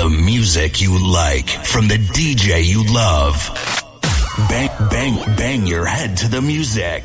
The music you like from the DJ you love. Bang, bang, bang your head to the music.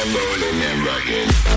and rolling and rocking.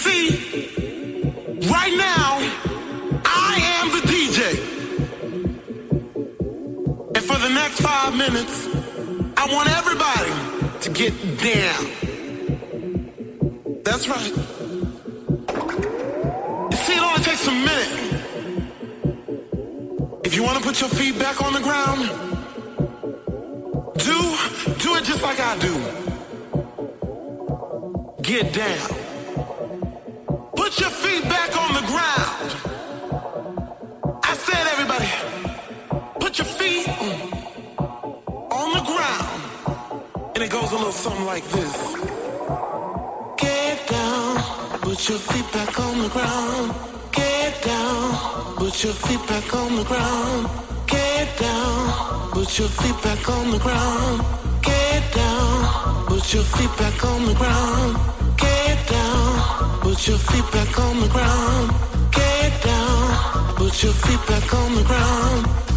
see, right now, I am the DJ. And for the next five minutes, I want everybody to get down. That's right. See, it only takes a minute. If you want to put your feet back on the ground, do, do it just like I do. Get down put your feet back on the ground. I said, everybody, put your feet on the ground. And it goes a little something like this. Get down, put your feet back on the ground. Get down, put your feet back on the ground. Get down, put your feet back on the ground. Get down, put your feet back on the ground. Put your feet back on the ground. Get down, put your feet back on the ground.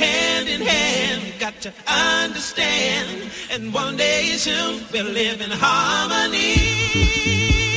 hand in hand. You got to understand, and one day soon we'll live in harmony.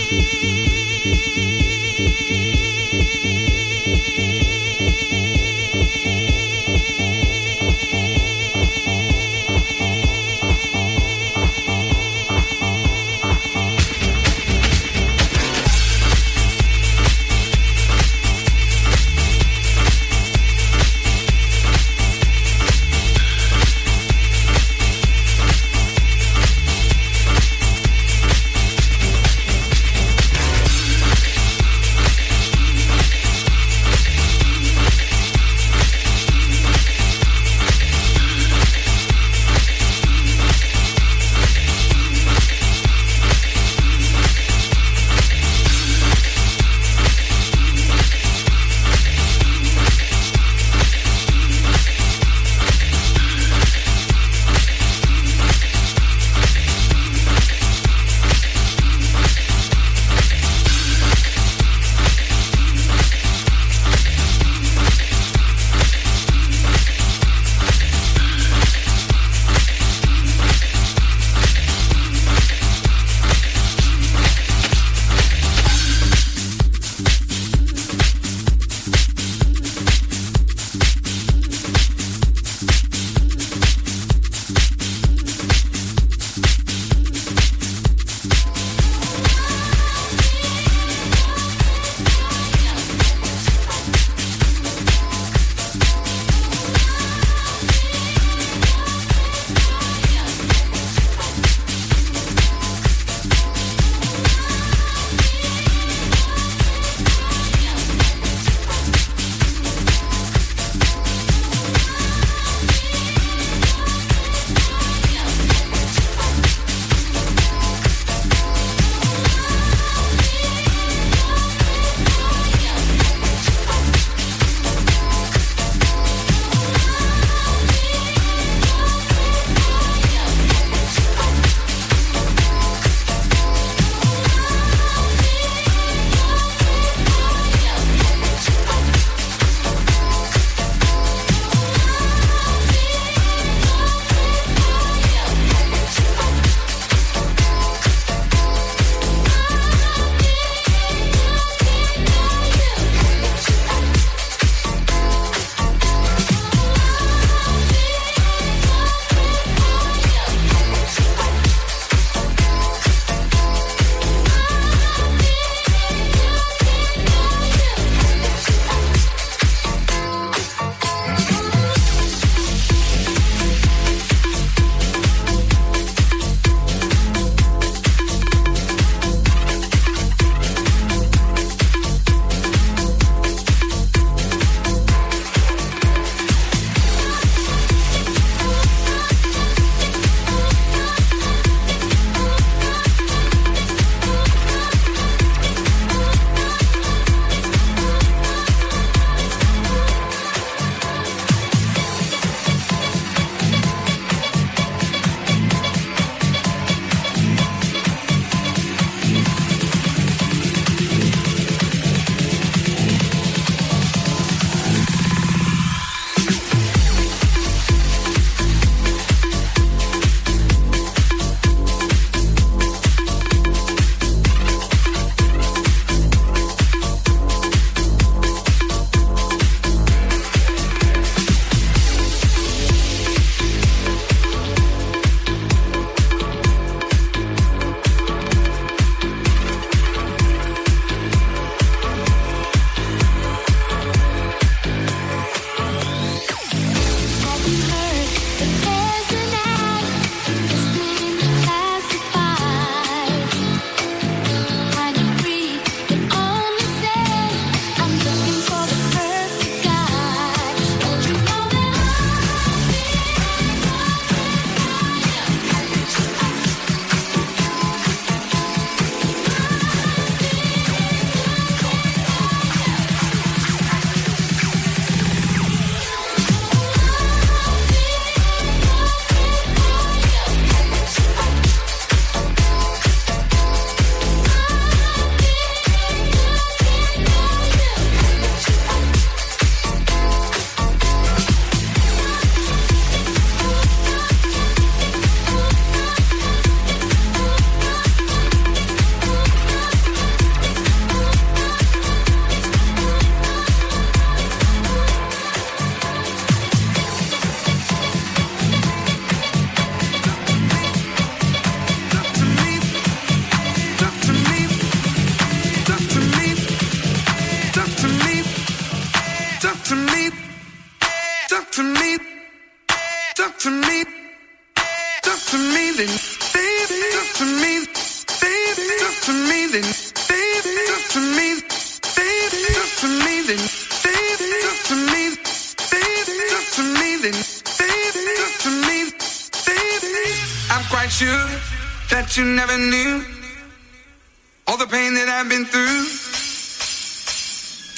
I've been through.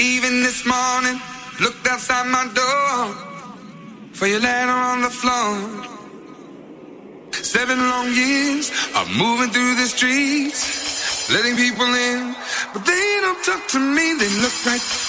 Even this morning, looked outside my door for your letter on the floor. Seven long years of moving through the streets, letting people in, but they don't talk to me. They look right